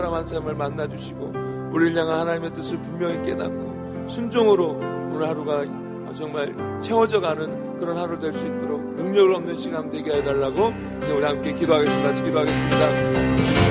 사람 한 사람을 만나 주시고, 우리를 향한 하나님의 뜻을 분명히 깨닫고, 순종으로 오늘 하루가 정말 채워져 가는 그런 하루 될 수 있도록 능력을 없는 시간 되게 해달라고 이제 우리 함께 기도하겠습니다. 같이 기도하겠습니다.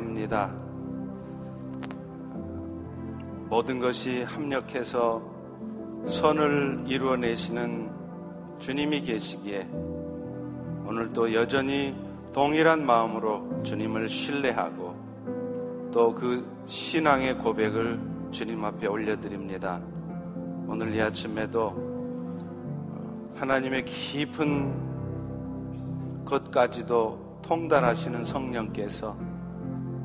합니다. 모든 것이 합력해서 선을 이루어내시는 주님이 계시기에 오늘도 여전히 동일한 마음으로 주님을 신뢰하고 또 그 신앙의 고백을 주님 앞에 올려드립니다. 오늘 이 아침에도 하나님의 깊은 것까지도 통달하시는 성령께서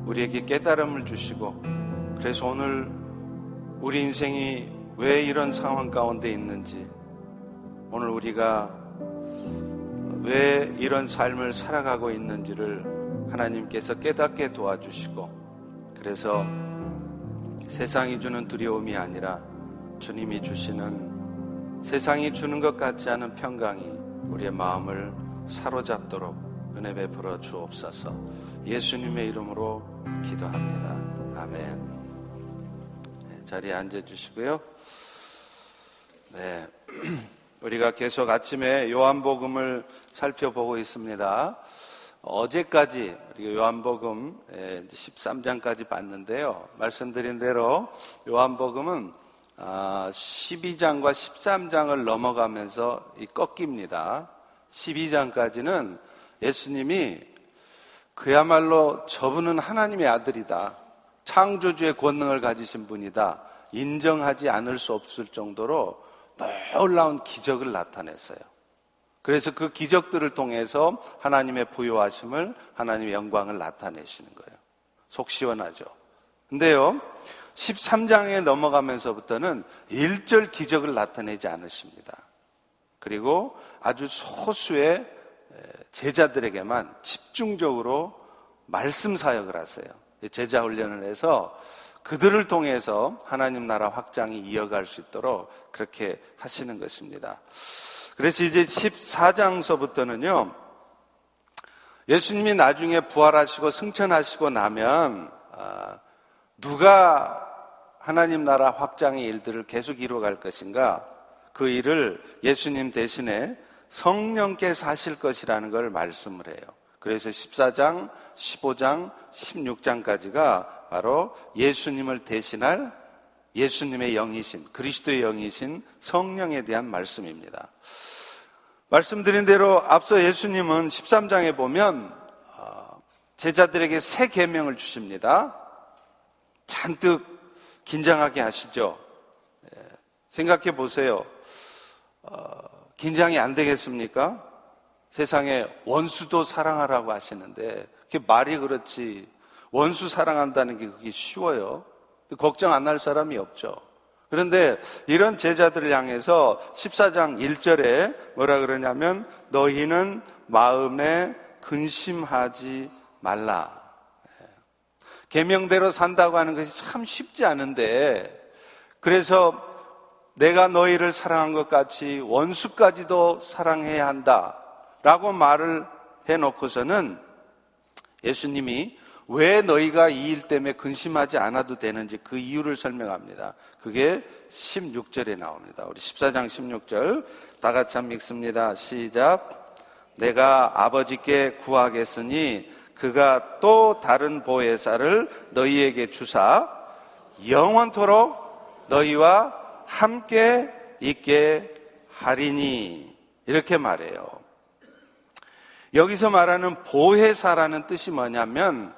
우리에게 깨달음을 주시고 그래서 오늘 우리 인생이 왜 이런 상황 가운데 있는지 오늘 우리가 왜 이런 삶을 살아가고 있는지를 하나님께서 깨닫게 도와주시고 그래서 세상이 주는 두려움이 아니라 주님이 주시는 세상이 주는 것 같지 않은 평강이 우리의 마음을 사로잡도록 은혜 베풀어 주옵소서. 예수님의 이름으로 기도합니다. 아멘. 네, 자리에 앉아 주시고요. 네. 우리가 계속 아침에 요한복음을 살펴보고 있습니다. 어제까지 요한복음 13장까지 봤는데요. 말씀드린 대로 요한복음은 12장과 아, 13장을 넘어가면서 꺾입니다. 12장까지는 예수님이 그야말로 저분은 하나님의 아들이다. 창조주의 권능을 가지신 분이다. 인정하지 않을 수 없을 정도로 놀라운 기적을 나타냈어요. 그래서 그 기적들을 통해서 하나님의 부요하심을, 하나님의 영광을 나타내시는 거예요. 속 시원하죠. 근데요, 13장에 넘어가면서부터는 1절 기적을 나타내지 않으십니다. 그리고 아주 소수의 제자들에게만 집중적으로 말씀 사역을 하세요. 제자 훈련을 해서 그들을 통해서 하나님 나라 확장이 이어갈 수 있도록 그렇게 하시는 것입니다. 그래서 이제 14장서부터는요, 예수님이 나중에 부활하시고 승천하시고 나면, 아, 누가 하나님 나라 확장의 일들을 계속 이루어갈 것인가, 그 일을 예수님 대신에 성령께서 하실 것이라는 걸 말씀을 해요. 그래서 14장, 15장, 16장까지가 바로 예수님을 대신할 예수님의 영이신, 그리스도의 영이신 성령에 대한 말씀입니다. 말씀드린 대로 앞서 예수님은 13장에 보면 어, 제자들에게 새 계명을 주십니다. 잔뜩 긴장하게 하시죠. 예, 생각해 보세요. 어, 긴장이 안 되겠습니까? 세상에 원수도 사랑하라고 하시는데 그게 말이 그렇지 원수 사랑한다는 게 그게 쉬워요. 걱정 안 할 사람이 없죠. 그런데 이런 제자들을 향해서 14장 1절에 뭐라 그러냐면 너희는 마음에 근심하지 말라. 계명대로 산다고 하는 것이 참 쉽지 않은데 그래서 내가 너희를 사랑한 것 같이 원수까지도 사랑해야 한다. 라고 말을 해놓고서는 예수님이 왜 너희가 이 일 때문에 근심하지 않아도 되는지 그 이유를 설명합니다. 그게 16절에 나옵니다. 우리 14장 16절 다 같이 한번 읽습니다. 시작. 내가 아버지께 구하겠으니 그가 또 다른 보혜사를 너희에게 주사 영원토록 너희와 함께 있게 하리니 이렇게 말해요. 여기서 말하는 보혜사라는 뜻이 뭐냐면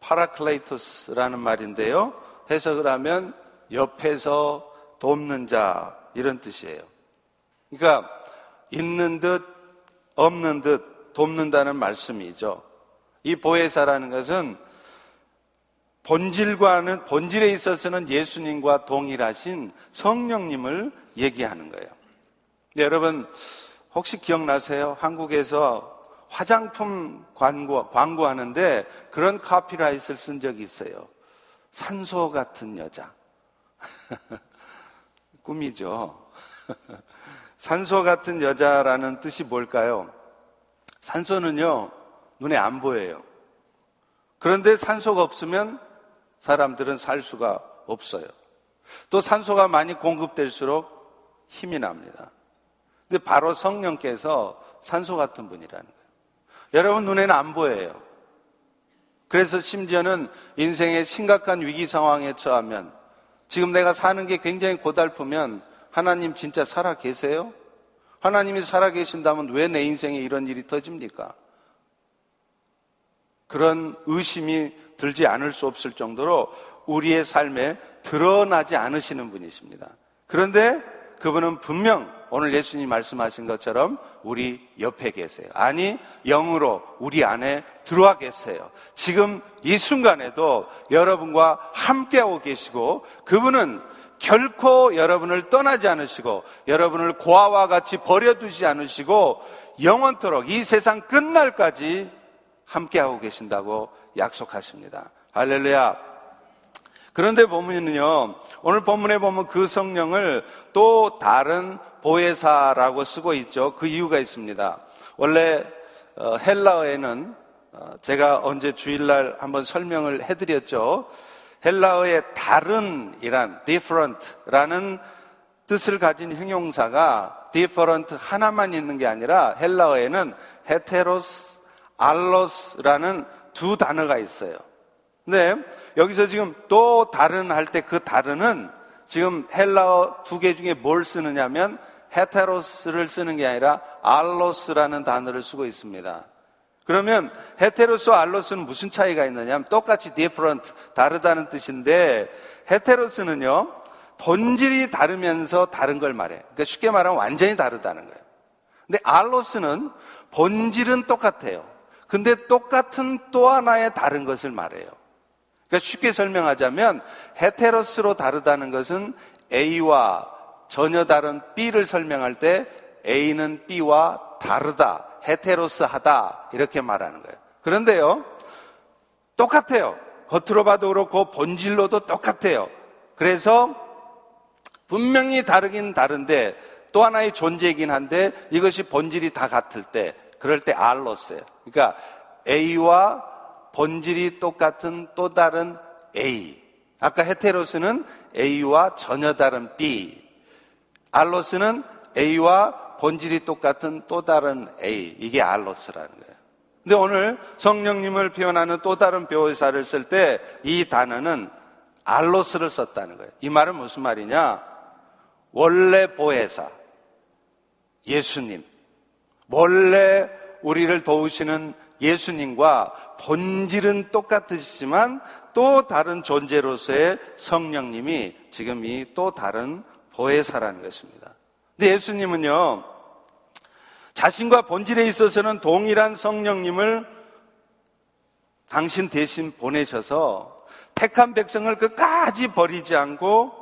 파라클레이토스라는 말인데요. 해석을 하면 옆에서 돕는 자 이런 뜻이에요. 그러니까 있는 듯 없는 듯 돕는다는 말씀이죠. 이 보혜사라는 것은 본질과는 본질에 있어서는 예수님과 동일하신 성령님을 얘기하는 거예요. 네, 여러분 혹시 기억나세요? 한국에서 화장품 광고, 광고하는데 그런 카피라이트를 쓴 적이 있어요. 산소 같은 여자. 꿈이죠. 산소 같은 여자라는 뜻이 뭘까요? 산소는요, 눈에 안 보여요. 그런데 산소가 없으면 사람들은 살 수가 없어요. 또 산소가 많이 공급될수록 힘이 납니다. 근데 바로 성령께서 산소 같은 분이라는 거예요. 여러분 눈에는 안 보여요. 그래서 심지어는 인생의 심각한 위기 상황에 처하면 지금 내가 사는 게 굉장히 고달프면 하나님 진짜 살아 계세요? 하나님이 살아 계신다면 왜 내 인생에 이런 일이 터집니까? 그런 의심이 들지 않을 수 없을 정도로 우리의 삶에 드러나지 않으시는 분이십니다. 그런데 그분은 분명 오늘 예수님 말씀하신 것처럼 우리 옆에 계세요. 아니, 영으로 우리 안에 들어와 계세요. 지금 이 순간에도 여러분과 함께하고 계시고 그분은 결코 여러분을 떠나지 않으시고 여러분을 고아와 같이 버려두지 않으시고 영원토록 이 세상 끝날까지 함께하고 계신다고 약속하십니다. 할렐루야. 그런데 보면은요, 오늘 본문에 보면 그 성령을 또 다른 보혜사라고 쓰고 있죠. 그 이유가 있습니다. 원래 어, 헬라어에는 어, 제가 언제 주일날 한번 설명을 해드렸죠. 헬라어의 다른이란 different라는 뜻을 가진 형용사가 different 하나만 있는 게 아니라 헬라어에는 allos,라는 두 단어가 있어요. 근데 여기서 지금 또 다른 할 때 그 다른은 지금 헬라어 두 개 중에 뭘 쓰느냐면 헤테로스를 쓰는 게 아니라 알로스라는 단어를 쓰고 있습니다. 그러면 헤테로스와 알로스는 무슨 차이가 있느냐면 똑같이 different, 다르다는 뜻인데 헤테로스는요, 본질이 다르면서 다른 걸 말해. 그러니까 쉽게 말하면 완전히 다르다는 거예요. 근데 알로스는 본질은 똑같아요. 근데 똑같은 또 하나의 다른 것을 말해요. 그러니까 쉽게 설명하자면 헤테로스로 다르다는 것은 A와 전혀 다른 B를 설명할 때 A는 B와 다르다, 헤테로스하다 이렇게 말하는 거예요. 그런데요, 똑같아요. 겉으로 봐도 그렇고 본질로도 똑같아요. 그래서 분명히 다르긴 다른데 또 하나의 존재이긴 한데 이것이 본질이 다 같을 때 그럴 때 알로스예요. 그러니까 A와 본질이 똑같은 또 다른 A. 아까 헤테로스는 A와 전혀 다른 B. 알로스는 A와 본질이 똑같은 또 다른 A. 이게 알로스라는 거예요. 근데 오늘 성령님을 표현하는 또 다른 묘사를 쓸 때 이 단어는 알로스를 썼다는 거예요. 이 말은 무슨 말이냐? 원래 보혜사, 예수님, 원래 우리를 도우시는 예수님과 본질은 똑같으시지만 또 다른 존재로서의 성령님이 지금 이 또 다른 보혜사라는 것입니다. 근데 예수님은요, 자신과 본질에 있어서는 동일한 성령님을 당신 대신 보내셔서 택한 백성을 끝까지 버리지 않고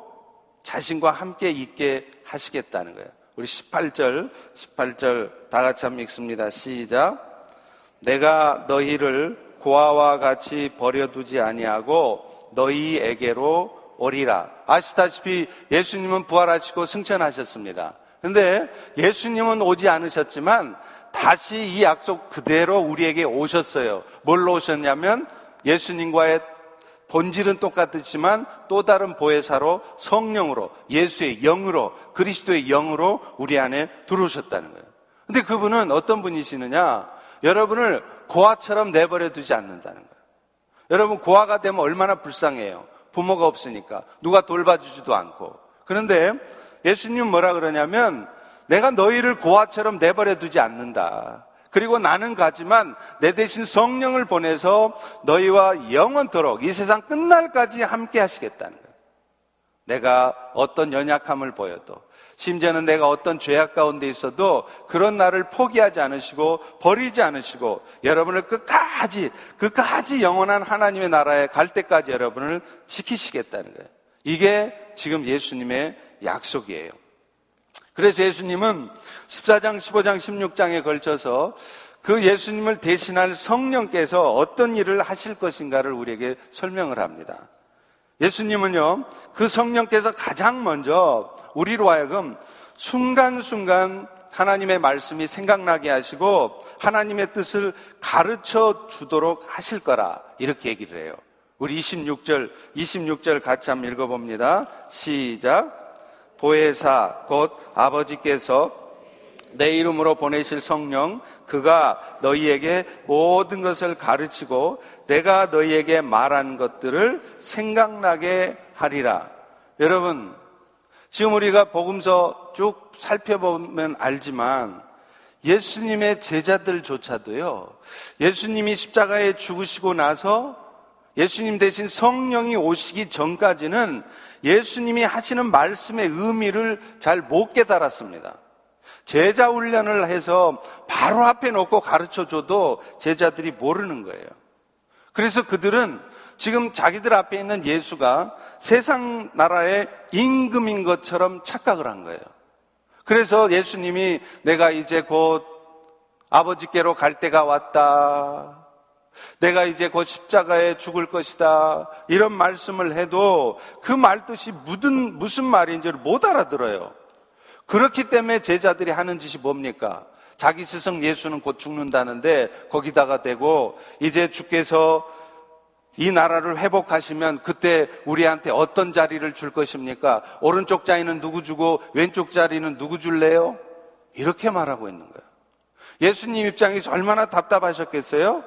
자신과 함께 있게 하시겠다는 거예요. 우리 18절, 18절 다 같이 한번 읽습니다. 시작. 내가 너희를 고아와 같이 버려두지 아니하고 너희에게로 오리라. 아시다시피 예수님은 부활하시고 승천하셨습니다. 근데 예수님은 오지 않으셨지만 다시 이 약속 그대로 우리에게 오셨어요. 뭘로 오셨냐면 예수님과의 본질은 똑같지만 또 다른 보혜사로 성령으로 예수의 영으로 그리스도의 영으로 우리 안에 들어오셨다는 거예요. 근데 그분은 어떤 분이시느냐? 여러분을 고아처럼 내버려 두지 않는다는 거예요. 여러분 고아가 되면 얼마나 불쌍해요. 부모가 없으니까. 누가 돌봐주지도 않고. 그런데 예수님 뭐라 그러냐면 내가 너희를 고아처럼 내버려 두지 않는다. 그리고 나는 가지만 내 대신 성령을 보내서 너희와 영원토록 이 세상 끝날까지 함께 하시겠다는 거예요. 내가 어떤 연약함을 보여도 심지어는 내가 어떤 죄악 가운데 있어도 그런 나를 포기하지 않으시고 버리지 않으시고 여러분을 끝까지 끝까지 영원한 하나님의 나라에 갈 때까지 여러분을 지키시겠다는 거예요. 이게 지금 예수님의 약속이에요. 그래서 예수님은 14장, 15장, 16장에 걸쳐서 그 예수님을 대신할 성령께서 어떤 일을 하실 것인가를 우리에게 설명을 합니다. 예수님은요, 그 성령께서 가장 먼저 우리로 하여금 순간순간 하나님의 말씀이 생각나게 하시고 하나님의 뜻을 가르쳐 주도록 하실 거라 이렇게 얘기를 해요. 우리 26절, 26절 같이 한번 읽어봅니다. 시작. 보혜사 곧 아버지께서 내 이름으로 보내실 성령 그가 너희에게 모든 것을 가르치고 내가 너희에게 말한 것들을 생각나게 하리라. 여러분 지금 우리가 복음서 쭉 살펴보면 알지만 예수님의 제자들조차도요. 예수님이 십자가에 죽으시고 나서 예수님 대신 성령이 오시기 전까지는 예수님이 하시는 말씀의 의미를 잘 못 깨달았습니다. 제자 훈련을 해서 바로 앞에 놓고 가르쳐 줘도 제자들이 모르는 거예요. 그래서 그들은 지금 자기들 앞에 있는 예수가 세상 나라의 임금인 것처럼 착각을 한 거예요. 그래서 예수님이 내가 이제 곧 아버지께로 갈 때가 왔다. 내가 이제 곧 십자가에 죽을 것이다. 이런 말씀을 해도 그 말뜻이 무슨, 무슨 말인지를 못 알아들어요. 그렇기 때문에 제자들이 하는 짓이 뭡니까? 자기 스승 예수는 곧 죽는다는데 거기다가 대고 이제 주께서 이 나라를 회복하시면 그때 우리한테 어떤 자리를 줄 것입니까? 오른쪽 자리는 누구 주고 왼쪽 자리는 누구 줄래요? 이렇게 말하고 있는 거예요. 예수님 입장에서 얼마나 답답하셨겠어요?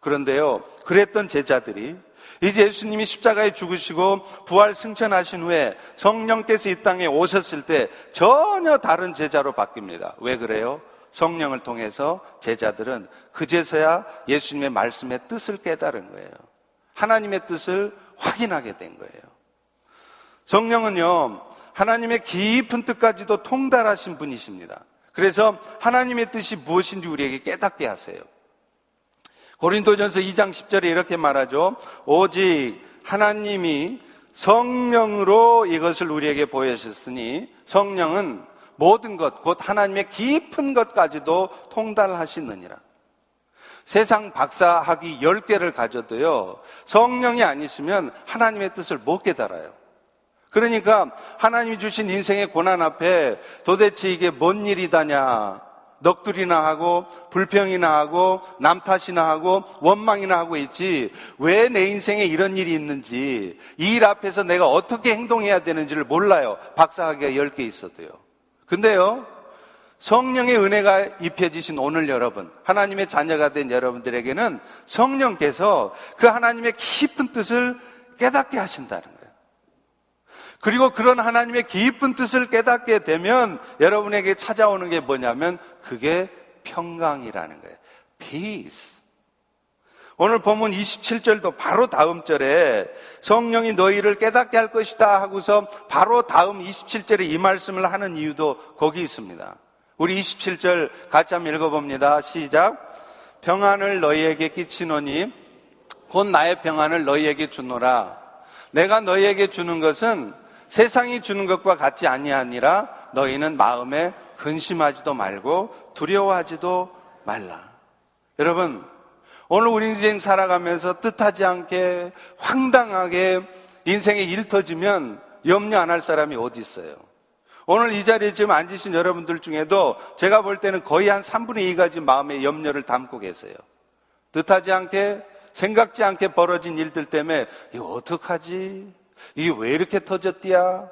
그런데요, 그랬던 제자들이 이제 예수님이 십자가에 죽으시고 부활 승천하신 후에 성령께서 이 땅에 오셨을 때 전혀 다른 제자로 바뀝니다. 왜 그래요? 성령을 통해서 제자들은 그제서야 예수님의 말씀의 뜻을 깨달은 거예요. 하나님의 뜻을 확인하게 된 거예요. 성령은요, 하나님의 깊은 뜻까지도 통달하신 분이십니다. 그래서 하나님의 뜻이 무엇인지 우리에게 깨닫게 하세요. 고린도전서 2장 10절에 이렇게 말하죠. 오직 하나님이 성령으로 이것을 우리에게 보여주셨으니 성령은 모든 것, 곧 하나님의 깊은 것까지도 통달하시느니라. 세상 박사학위 10개를 가져도요, 성령이 아니시면 하나님의 뜻을 못 깨달아요. 그러니까 하나님이 주신 인생의 고난 앞에 도대체 이게 뭔 일이다냐, 넋두리나 하고 불평이나 하고 남 탓이나 하고 원망이나 하고 있지 왜 내 인생에 이런 일이 있는지 이 일 앞에서 내가 어떻게 행동해야 되는지를 몰라요. 박사학위가 10개 있어도요. 근데요. 성령의 은혜가 입혀지신 오늘 여러분, 하나님의 자녀가 된 여러분들에게는 성령께서 그 하나님의 깊은 뜻을 깨닫게 하신다는 거예요. 그리고 그런 하나님의 깊은 뜻을 깨닫게 되면 여러분에게 찾아오는 게 뭐냐면 그게 평강이라는 거예요. peace. 오늘 본문 27절도 바로 다음 절에 성령이 너희를 깨닫게 할 것이다 하고서 바로 다음 27절에 이 말씀을 하는 이유도 거기 있습니다. 우리 27절 같이 한번 읽어봅니다. 시작. 평안을 너희에게 끼치노니 곧 나의 평안을 너희에게 주노라. 내가 너희에게 주는 것은 세상이 주는 것과 같지 아니하니라 너희는 마음에 근심하지도 말고 두려워하지도 말라. 여러분, 오늘 우리 인생 살아가면서 뜻하지 않게 황당하게 인생에 일 터지면 염려 안 할 사람이 어디 있어요? 오늘 이 자리에 지금 앉으신 여러분들 중에도 제가 볼 때는 거의 한 3분의 2가 지금 마음에 염려를 담고 계세요. 뜻하지 않게 생각지 않게 벌어진 일들 때문에 이거 어떡하지? 이게 왜 이렇게 터졌디야?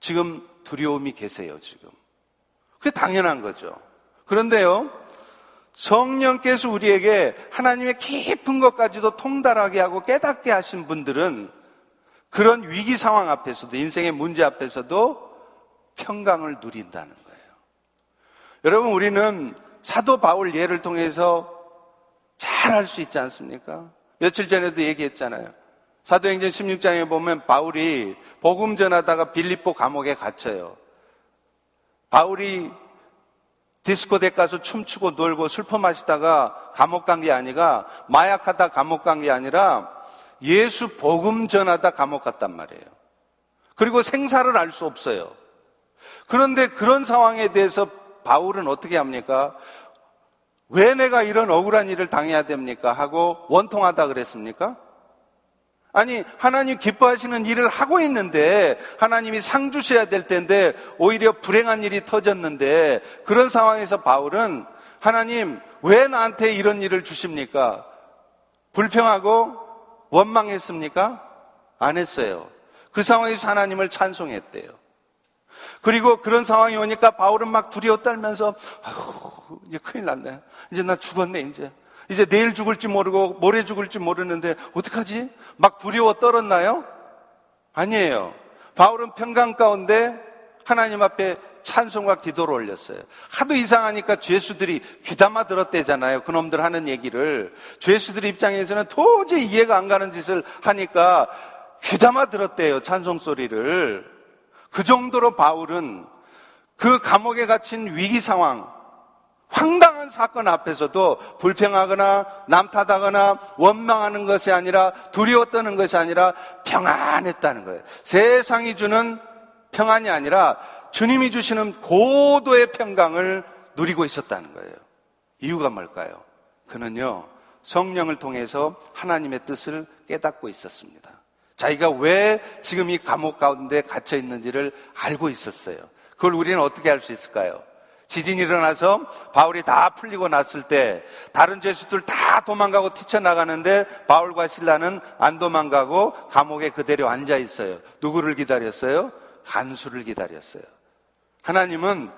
지금 두려움이 계세요, 지금. 그게 당연한 거죠. 그런데요, 성령께서 우리에게 하나님의 깊은 것까지도 통달하게 하고 깨닫게 하신 분들은 그런 위기 상황 앞에서도 인생의 문제 앞에서도 평강을 누린다는 거예요. 여러분 우리는 사도 바울 예를 통해서 잘 알 수 있지 않습니까? 며칠 전에도 얘기했잖아요. 사도행전 16장에 보면 바울이 복음 전하다가 빌립보 감옥에 갇혀요. 바울이 디스코덱 가서 춤추고 놀고 슬퍼 마시다가 감옥 간 게 아니라 마약하다 감옥 간 게 아니라 예수 복음 전하다 감옥 갔단 말이에요. 그리고 생사를 알 수 없어요. 그런데 그런 상황에 대해서 바울은 어떻게 합니까? 왜 내가 이런 억울한 일을 당해야 됩니까? 하고 원통하다 그랬습니까? 아니, 하나님 기뻐하시는 일을 하고 있는데, 하나님이 상 주셔야 될 텐데, 오히려 불행한 일이 터졌는데, 그런 상황에서 바울은, 하나님, 왜 나한테 이런 일을 주십니까? 불평하고 원망했습니까? 안 했어요. 그 상황에서 하나님을 찬송했대요. 그리고 그런 상황이 오니까 바울은 막 두려워 떨면서, 아휴, 이제 큰일 났네. 이제 나 죽었네, 이제. 이제 내일 죽을지 모르고 모레 죽을지 모르는데 어떡하지? 막 두려워 떨었나요? 아니에요. 바울은 평강 가운데 하나님 앞에 찬송과 기도를 올렸어요. 하도 이상하니까 죄수들이 귀담아 들었대잖아요. 그놈들 하는 얘기를. 죄수들 입장에서는 도저히 이해가 안 가는 짓을 하니까 귀담아 들었대요. 찬송 소리를. 그 정도로 바울은 그 감옥에 갇힌 위기 상황, 황당한 사건 앞에서도 불평하거나 남탓하거나 원망하는 것이 아니라 두려워 떠는 것이 아니라 평안했다는 거예요. 세상이 주는 평안이 아니라 주님이 주시는 고도의 평강을 누리고 있었다는 거예요. 이유가 뭘까요? 그는요, 성령을 통해서 하나님의 뜻을 깨닫고 있었습니다. 자기가 왜 지금 이 감옥 가운데 갇혀 있는지를 알고 있었어요. 그걸 우리는 어떻게 할수 있을까요? 지진이 일어나서 바울이 다 풀리고 났을 때 다른 죄수들 다 도망가고 뛰쳐나가는데 바울과 신라는 안 도망가고 감옥에 그대로 앉아 있어요. 누구를 기다렸어요? 간수를 기다렸어요. 하나님은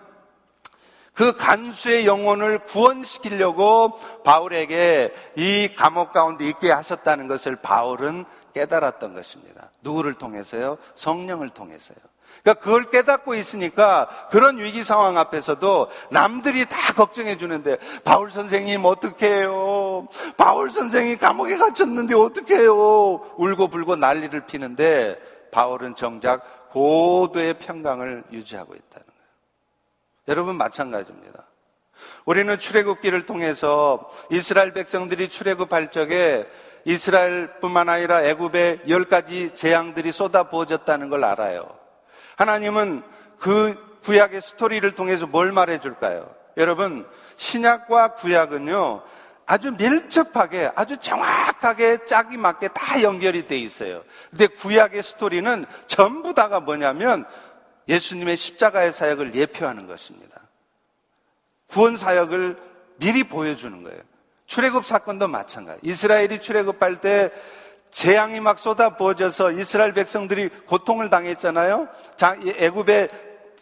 그 간수의 영혼을 구원시키려고 바울에게 이 감옥 가운데 있게 하셨다는 것을 바울은 깨달았던 것입니다. 누구를 통해서요? 성령을 통해서요. 그러니까 그걸 깨닫고 있으니까 그런 위기 상황 앞에서도 남들이 다 걱정해 주는데 바울 선생님 어떻게 해요? 바울 선생이 감옥에 갇혔는데 어떻게 해요? 울고 불고 난리를 피는데 바울은 정작 고도의 평강을 유지하고 있다는 거예요. 여러분 마찬가지입니다. 우리는 출애굽기를 통해서 이스라엘 백성들이 출애굽할 적에 이스라엘뿐만 아니라 애굽에 열 가지 재앙들이 쏟아 부어졌다는 걸 알아요. 하나님은 그 구약의 스토리를 통해서 뭘 말해 줄까요? 여러분, 신약과 구약은요, 아주 밀접하게, 아주 정확하게 짝이 맞게 다 연결이 돼 있어요. 근데 구약의 스토리는 전부 다가 뭐냐면 예수님의 십자가의 사역을 예표하는 것입니다. 구원 사역을 미리 보여주는 거예요. 출애굽 사건도 마찬가지. 이스라엘이 출애굽할 때 재앙이 막 쏟아 부어져서 이스라엘 백성들이 고통을 당했잖아요. 애굽에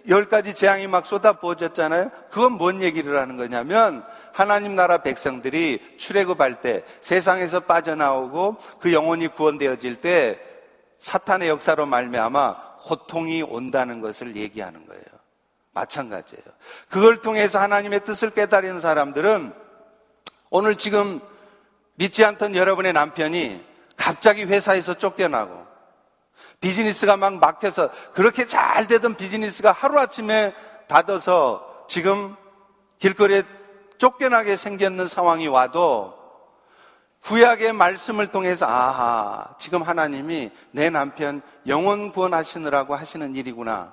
열 가지 재앙이 막 쏟아 부어졌잖아요. 그건 뭔 얘기를 하는 거냐면 하나님 나라 백성들이 출애굽할 때 세상에서 빠져나오고 그 영혼이 구원되어질 때 사탄의 역사로 말미암아 고통이 온다는 것을 얘기하는 거예요. 마찬가지예요. 그걸 통해서 하나님의 뜻을 깨달은 사람들은 오늘 지금 믿지 않던 여러분의 남편이 갑자기 회사에서 쫓겨나고 비즈니스가 막 막혀서 그렇게 잘 되던 비즈니스가 하루아침에 닫아서 지금 길거리에 쫓겨나게 생겼는 상황이 와도 구약의 말씀을 통해서 아하 지금 하나님이 내 남편 영혼 구원하시느라고 하시는 일이구나.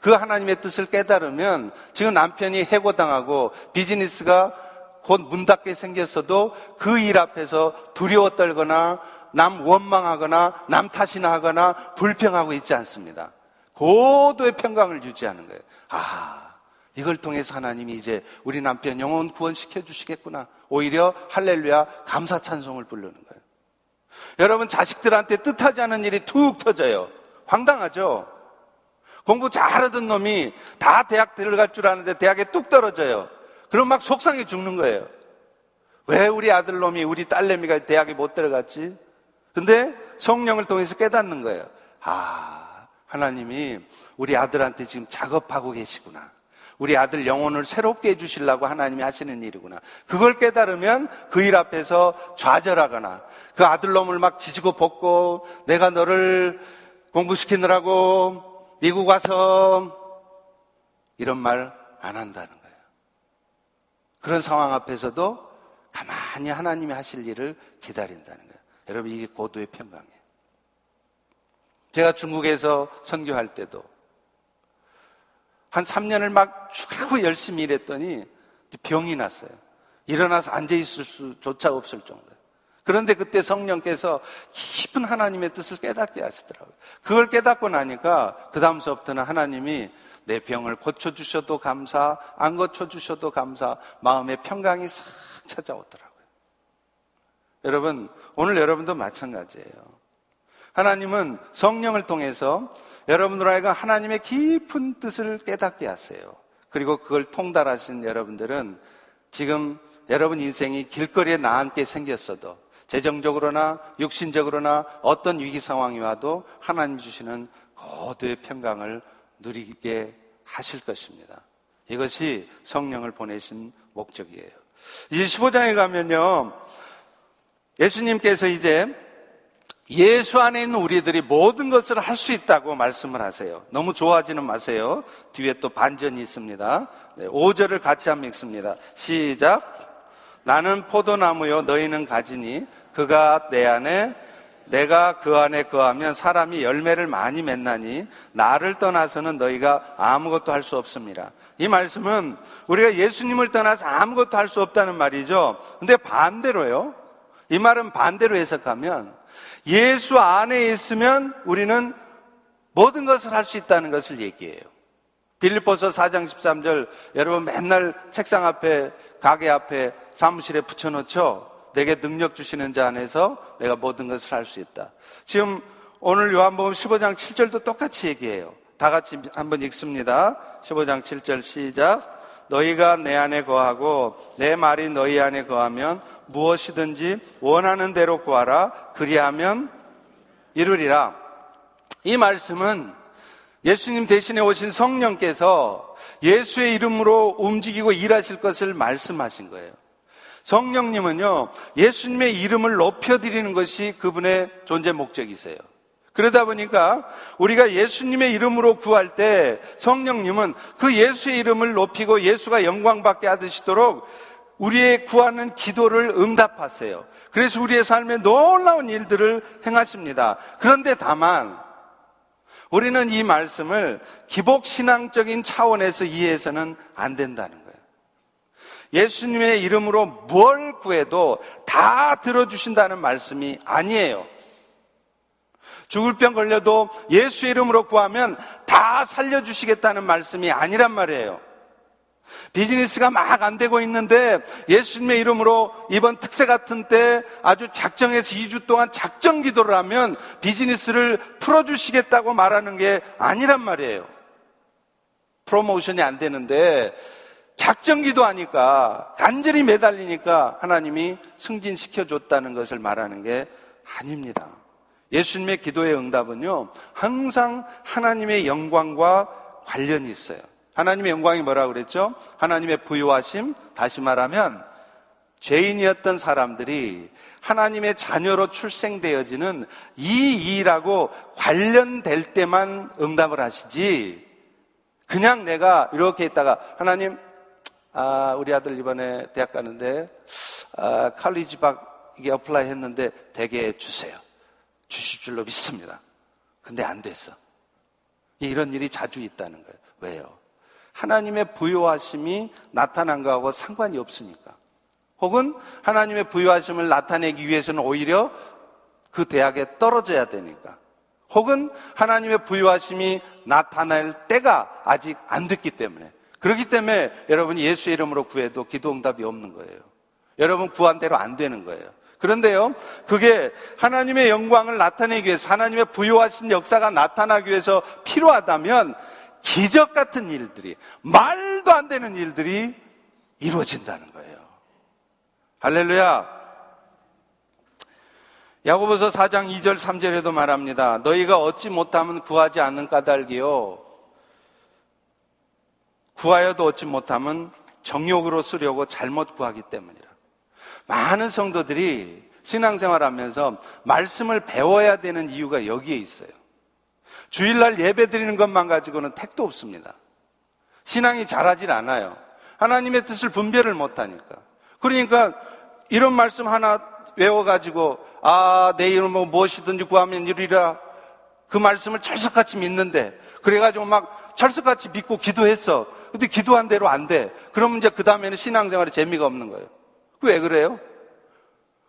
그 하나님의 뜻을 깨달으면 지금 남편이 해고당하고 비즈니스가 곧 문 닫게 생겼어도 그 일 앞에서 두려워 떨거나 남 원망하거나 남 탓이나 하거나 불평하고 있지 않습니다. 고도의 평강을 유지하는 거예요. 아, 이걸 통해서 하나님이 이제 우리 남편 영혼 구원시켜 주시겠구나. 오히려 할렐루야 감사 찬송을 부르는 거예요. 여러분 자식들한테 뜻하지 않은 일이 툭 터져요. 황당하죠? 공부 잘하던 놈이 다 대학 들어갈 줄 아는데 대학에 뚝 떨어져요. 그럼 막 속상해 죽는 거예요. 왜 우리 아들놈이 우리 딸내미가 대학에 못 들어갔지? 근데 성령을 통해서 깨닫는 거예요. 아, 하나님이 우리 아들한테 지금 작업하고 계시구나. 우리 아들 영혼을 새롭게 해주시려고 하나님이 하시는 일이구나. 그걸 깨달으면 그 일 앞에서 좌절하거나 그 아들놈을 막 지지고 볶고 내가 너를 공부시키느라고 미국 와서 이런 말 안 한다는 거예요. 그런 상황 앞에서도 가만히 하나님이 하실 일을 기다린다는 거예요. 여러분 이게 고도의 평강이에요. 제가 중국에서 선교할 때도 한 3년을 막 죽하고 열심히 일했더니 병이 났어요. 일어나서 앉아 있을 수조차 없을 정도. 그런데 그때 성령께서 깊은 하나님의 뜻을 깨닫게 하시더라고요. 그걸 깨닫고 나니까 그 다음서부터는 하나님이 내 병을 고쳐주셔도 감사, 안 고쳐주셔도 감사, 마음의 평강이 싹 찾아오더라고요. 여러분, 오늘 여러분도 마찬가지예요. 하나님은 성령을 통해서 여러분들 하여금 하나님의 깊은 뜻을 깨닫게 하세요. 그리고 그걸 통달하신 여러분들은 지금 여러분 인생이 길거리에 나앉게 생겼어도 재정적으로나 육신적으로나 어떤 위기 상황이 와도 하나님 주시는 고도의 평강을 누리게 하실 것입니다. 이것이 성령을 보내신 목적이에요. 이제 15장에 가면요. 예수님께서 이제 예수 안에 있는 우리들이 모든 것을 할 수 있다고 말씀을 하세요. 너무 좋아하지는 마세요. 뒤에 또 반전이 있습니다. 네, 5절을 같이 한번 읽습니다. 시작. 나는 포도나무요, 너희는 가지니 그가 내 안에 내가 그 안에 거하면 사람이 열매를 많이 맺나니 나를 떠나서는 너희가 아무것도 할 수 없습니다. 이 말씀은 우리가 예수님을 떠나서 아무것도 할 수 없다는 말이죠. 근데 반대로요. 이 말은 반대로 해석하면 예수 안에 있으면 우리는 모든 것을 할 수 있다는 것을 얘기해요. 빌립보서 4장 13절 여러분 맨날 책상 앞에 가게 앞에 사무실에 붙여놓죠. 내게 능력 주시는 자 안에서 내가 모든 것을 할 수 있다. 지금 오늘 요한복음 15장 7절도 똑같이 얘기해요. 다 같이 한번 읽습니다. 15장 7절 시작. 너희가 내 안에 거하고 내 말이 너희 안에 거하면 무엇이든지 원하는 대로 구하라. 그리하면 이루리라. 이 말씀은 예수님 대신에 오신 성령께서 예수의 이름으로 움직이고 일하실 것을 말씀하신 거예요. 성령님은요, 예수님의 이름을 높여드리는 것이 그분의 존재 목적이세요. 그러다 보니까 우리가 예수님의 이름으로 구할 때 성령님은 그 예수의 이름을 높이고 예수가 영광받게 하시도록 우리의 구하는 기도를 응답하세요. 그래서 우리의 삶에 놀라운 일들을 행하십니다. 그런데 다만 우리는 이 말씀을 기복신앙적인 차원에서 이해해서는 안 된다는 거예요. 예수님의 이름으로 뭘 구해도 다 들어주신다는 말씀이 아니에요. 죽을 병 걸려도 예수 이름으로 구하면 다 살려주시겠다는 말씀이 아니란 말이에요. 비즈니스가 막 안 되고 있는데 예수님의 이름으로 이번 특세 같은 때 아주 작정해서 2주 동안 작정 기도를 하면 비즈니스를 풀어주시겠다고 말하는 게 아니란 말이에요. 프로모션이 안 되는데 작정 기도하니까 간절히 매달리니까 하나님이 승진시켜 줬다는 것을 말하는 게 아닙니다. 예수님의 기도의 응답은요, 항상 하나님의 영광과 관련이 있어요. 하나님의 영광이 뭐라고 그랬죠? 하나님의 부요하심, 다시 말하면 죄인이었던 사람들이 하나님의 자녀로 출생되어지는 이 일하고 관련될 때만 응답을 하시지, 그냥 내가 이렇게 있다가 하나님, 아, 우리 아들 이번에 대학 가는데, 아, 칼리지 박 이게 어플라이 했는데 대개 주세요. 주실 줄로 믿습니다. 근데 안 됐어. 이런 일이 자주 있다는 거예요. 왜요? 하나님의 부요하심이 나타난 거하고 상관이 없으니까. 혹은 하나님의 부요하심을 나타내기 위해서는 오히려 그 대학에 떨어져야 되니까. 혹은 하나님의 부요하심이 나타날 때가 아직 안 됐기 때문에. 그렇기 때문에 여러분이 예수의 이름으로 구해도 기도 응답이 없는 거예요. 여러분 구한 대로 안 되는 거예요. 그런데요, 그게 하나님의 영광을 나타내기 위해서, 하나님의 부여하신 역사가 나타나기 위해서 필요하다면, 기적 같은 일들이, 말도 안 되는 일들이 이루어진다는 거예요. 할렐루야. 야고보서 4장 2절 3절에도 말합니다. 너희가 얻지 못하면 구하지 않는 까닭이요. 구하여도 얻지 못하면 정욕으로 쓰려고 잘못 구하기 때문이라. 많은 성도들이 신앙생활 하면서 말씀을 배워야 되는 이유가 여기에 있어요. 주일날 예배 드리는 것만 가지고는 택도 없습니다. 신앙이 자라질 않아요. 하나님의 뜻을 분별을 못하니까. 그러니까 이런 말씀 하나 외워가지고, 아, 내 이름으로 무엇이든지 구하면 이루리라. 그 말씀을 철석같이 믿는데, 그래가지고 막 철석같이 믿고 기도했어. 근데 기도한 대로 안 돼. 그러면 이제 그 다음에는 신앙생활에 재미가 없는 거예요. 왜 그래요?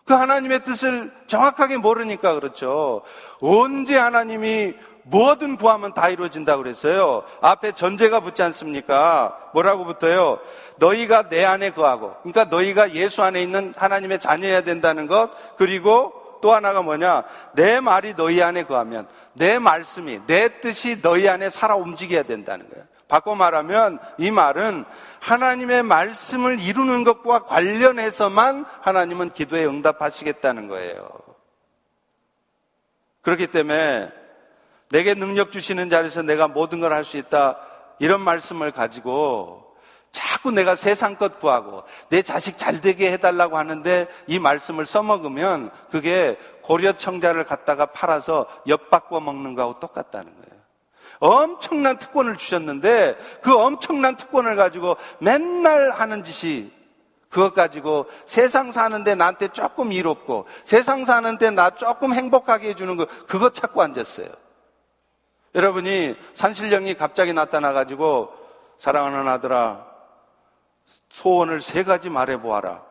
그 하나님의 뜻을 정확하게 모르니까 그렇죠. 언제 하나님이 뭐든 구하면 다 이루어진다 그랬어요. 앞에 전제가 붙지 않습니까? 뭐라고 붙어요? 너희가 내 안에 거하고. 그러니까 너희가 예수 안에 있는 하나님의 자녀여야 된다는 것. 그리고 또 하나가 뭐냐? 내 말이 너희 안에 거하면 내 말씀이 내 뜻이 너희 안에 살아 움직여야 된다는 거예요. 바꿔 말하면 이 말은 하나님의 말씀을 이루는 것과 관련해서만 하나님은 기도에 응답하시겠다는 거예요. 그렇기 때문에 내게 능력 주시는 자리에서 내가 모든 걸 할 수 있다. 이런 말씀을 가지고 자꾸 내가 세상 것 구하고 내 자식 잘 되게 해달라고 하는데 이 말씀을 써먹으면 그게 고려 청자를 갖다가 팔아서 엿바꿔 먹는 거하고 똑같다는 거예요. 엄청난 특권을 주셨는데 그 엄청난 특권을 가지고 맨날 하는 짓이 그것 가지고 세상 사는데 나한테 조금 이롭고 세상 사는데 나 조금 행복하게 해주는 거 그것 찾고 앉았어요. 여러분이 산신령이 갑자기 나타나가지고 사랑하는 아들아 소원을 세 가지 말해보아라.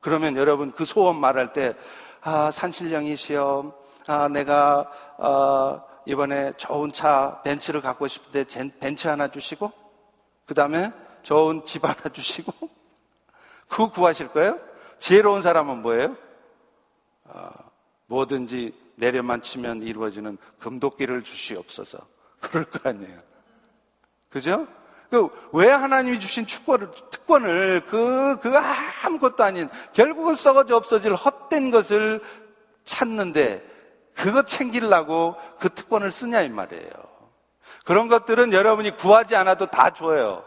그러면 여러분 그 소원 말할 때 아, 산신령이시여 아, 내가 아, 이번에 좋은 차 벤츠를 갖고 싶은데 벤츠 하나 주시고 그 다음에 좋은 집 하나 주시고 그거 구하실 거예요? 지혜로운 사람은 뭐예요? 아, 뭐든지 내려만 치면 이루어지는 금도끼를 주시옵소서. 그럴 거 아니에요. 그죠? 그, 왜 하나님이 주신 축권을, 특권을, 그, 그 아무것도 아닌, 결국은 썩어져 없어질 헛된 것을 찾는데, 그거 챙기려고 그 특권을 쓰냐, 이 말이에요. 그런 것들은 여러분이 구하지 않아도 다 줘요.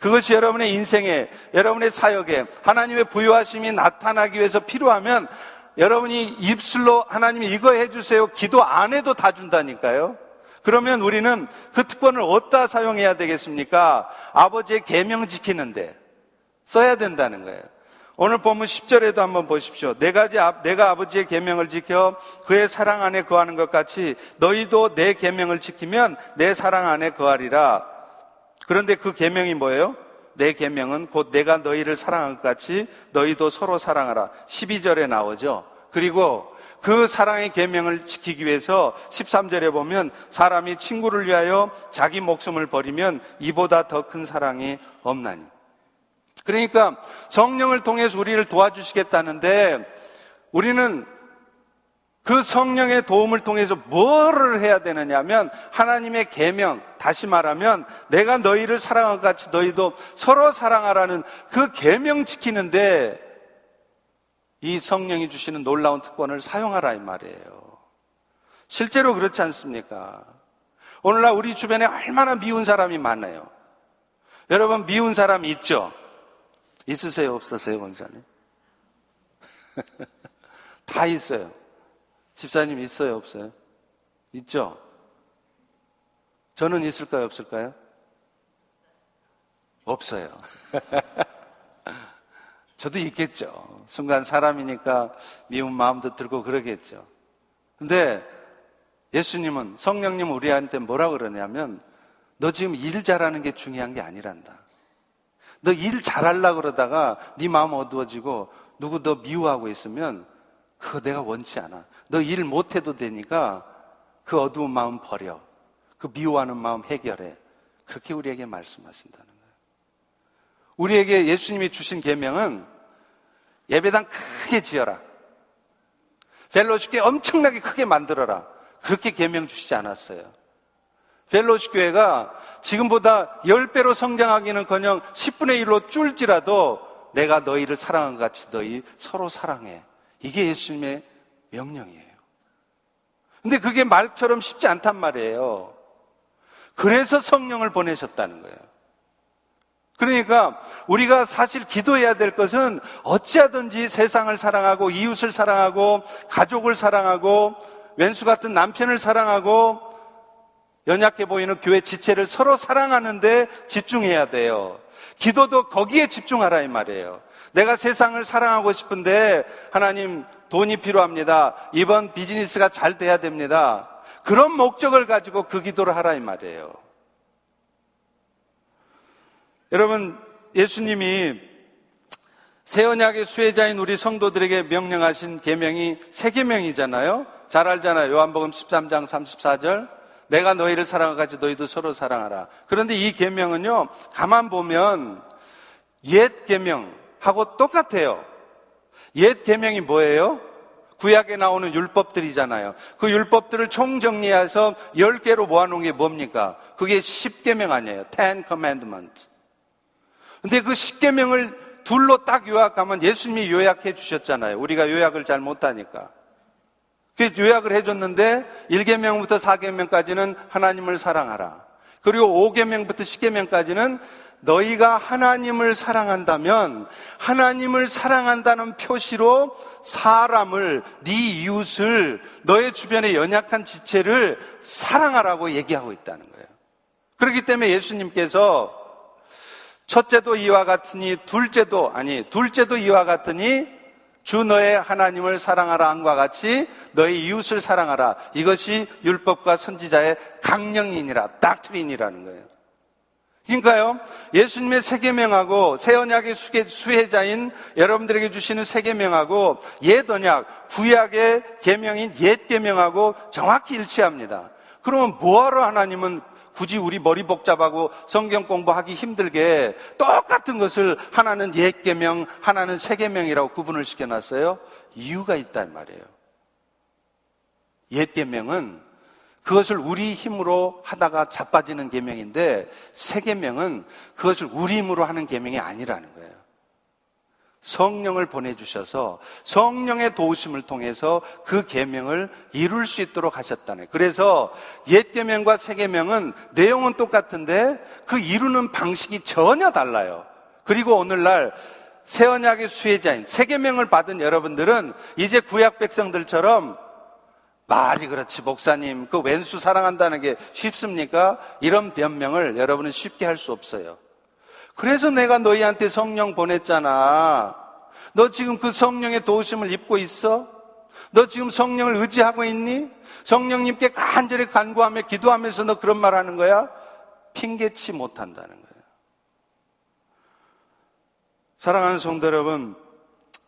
그것이 여러분의 인생에, 여러분의 사역에, 하나님의 부여하심이 나타나기 위해서 필요하면 여러분이 입술로 하나님이 이거 해주세요. 기도 안 해도 다 준다니까요. 그러면 우리는 그 특권을 어디다 사용해야 되겠습니까? 아버지의 계명 지키는데 써야 된다는 거예요. 오늘 보면 10절에도 한번 보십시오. 네 가지 내가 아버지의 계명을 지켜 그의 사랑 안에 거하는 것 같이 너희도 내 계명을 지키면 내 사랑 안에 거하리라. 그런데 그 계명이 뭐예요? 내 계명은 곧 내가 너희를 사랑한 것 같이 너희도 서로 사랑하라. 12절에 나오죠. 그리고 그 사랑의 계명을 지키기 위해서 13절에 보면 사람이 친구를 위하여 자기 목숨을 버리면 이보다 더 큰 사랑이 없나니. 그러니까 성령을 통해서 우리를 도와주시겠다는데 우리는 그 성령의 도움을 통해서 뭐를 해야 되느냐 하면 하나님의 계명, 다시 말하면 내가 너희를 사랑한 것 같이 너희도 서로 사랑하라는 그 계명 지키는데 이 성령이 주시는 놀라운 특권을 사용하라 이 말이에요. 실제로 그렇지 않습니까? 오늘날 우리 주변에 얼마나 미운 사람이 많아요. 여러분 미운 사람 있죠? 있으세요? 없으세요, 원사님? 다 있어요. 집사님 있어요, 없어요? 있죠? 저는 있을까요, 없을까요? 없어요. 저도 있겠죠. 순간 사람이니까 미운 마음도 들고 그러겠죠. 근데 예수님은, 성령님 우리한테 뭐라 그러냐면, 너 지금 일 잘하는 게 중요한 게 아니란다. 너 일 잘하려고 그러다가 네 마음 어두워지고 누구 너 미워하고 있으면 그거 내가 원치 않아. 너 일 못해도 되니까 그 어두운 마음 버려. 그 미워하는 마음 해결해. 그렇게 우리에게 말씀하신다는 거예요. 우리에게 예수님이 주신 계명은 예배당 크게 지어라. 교 엄청나게 크게 만들어라. 그렇게 계명 주시지 않았어요. 펠로시 교회가 지금보다 10배로 성장하기는 커녕 10분의 1로 줄지라도 내가 너희를 사랑한 것 같이 너희 서로 사랑해. 이게 예수님의 명령이에요. 근데 그게 말처럼 쉽지 않단 말이에요. 그래서 성령을 보내셨다는 거예요. 그러니까 우리가 사실 기도해야 될 것은 어찌하든지 세상을 사랑하고 이웃을 사랑하고 가족을 사랑하고 왼수 같은 남편을 사랑하고 연약해 보이는 교회 지체를 서로 사랑하는데 집중해야 돼요. 기도도 거기에 집중하라 이 말이에요. 내가 세상을 사랑하고 싶은데 하나님 돈이 필요합니다. 이번 비즈니스가 잘 돼야 됩니다. 그런 목적을 가지고 그 기도를 하라 이 말이에요. 여러분, 예수님이 새 언약의 수혜자인 우리 성도들에게 명령하신 계명이 세 계명이잖아요. 잘 알잖아요. 요한복음 13장 34절. 내가 너희를 사랑하 같이 너희도 서로 사랑하라. 그런데 이 계명은요. 가만 보면 옛 계명하고 똑같아요. 옛 계명이 뭐예요? 구약에 나오는 율법들이잖아요. 그 율법들을 총정리해서 10개로 모아놓은 게 뭡니까? 그게 10계명 아니에요. Ten Commandments. 근데 그 10계명을 둘로 딱 요약하면 예수님이 요약해 주셨잖아요. 우리가 요약을 잘 못하니까. 그 요약을 해줬는데 1계명부터 4계명까지는 하나님을 사랑하라. 그리고 5계명부터 10계명까지는 너희가 하나님을 사랑한다면 하나님을 사랑한다는 표시로 사람을 네 이웃을 너의 주변의 연약한 지체를 사랑하라고 얘기하고 있다는 거예요. 그렇기 때문에 예수님께서 첫째도 이와 같으니 둘째도 아니 둘째도 이와 같으니 주 너의 하나님을 사랑하라 한과 같이 너의 이웃을 사랑하라. 이것이 율법과 선지자의 강령이니라, 닥트린이라는 거예요. 그러니까요, 예수님의 세계명하고 새 언약의 수혜자인 여러분들에게 주시는 세계명하고 옛 언약, 구약의 계명인 옛 계명하고 정확히 일치합니다. 그러면 뭐하러 하나님은 굳이 우리 머리 복잡하고 성경 공부하기 힘들게 똑같은 것을 하나는 옛 계명, 하나는 새 계명이라고 구분을 시켜놨어요. 이유가 있단 말이에요. 옛 계명은 그것을 우리 힘으로 하다가 자빠지는 계명인데 새 계명은 그것을 우리 힘으로 하는 계명이 아니라는 거예요. 성령을 보내주셔서 성령의 도우심을 통해서 그 계명을 이룰 수 있도록 하셨다네. 그래서 옛 계명과 새 계명은 내용은 똑같은데 그 이루는 방식이 전혀 달라요. 그리고 오늘날 새 언약의 수혜자인 새 계명을 받은 여러분들은 이제 구약 백성들처럼 말이 그렇지 목사님 그 왼수 사랑한다는 게 쉽습니까? 이런 변명을 여러분은 쉽게 할 수 없어요. 그래서 내가 너희한테 성령 보냈잖아. 너 지금 그 성령의 도우심을 입고 있어? 너 지금 성령을 의지하고 있니? 성령님께 간절히 간구하며 기도하면서 너 그런 말 하는 거야? 핑계치 못한다는 거예요. 사랑하는 성도 여러분,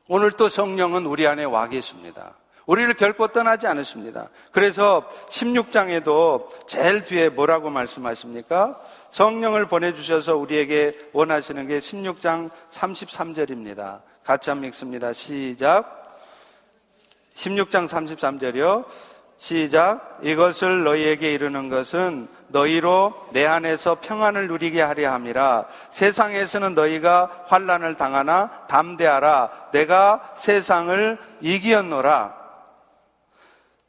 오늘 또 성령은 우리 안에 와 계십니다. 우리를 결코 떠나지 않으십니다. 그래서 16장에도 제일 뒤에 뭐라고 말씀하십니까? 성령을 보내주셔서 우리에게 원하시는 게 16장 33절입니다. 같이 한번 읽습니다. 시작. 16장 33절이요. 시작. 이것을 너희에게 이르는 것은 너희로 내 안에서 평안을 누리게 하려 함이라. 세상에서는 너희가 환란을 당하나 담대하라. 내가 세상을 이기었노라.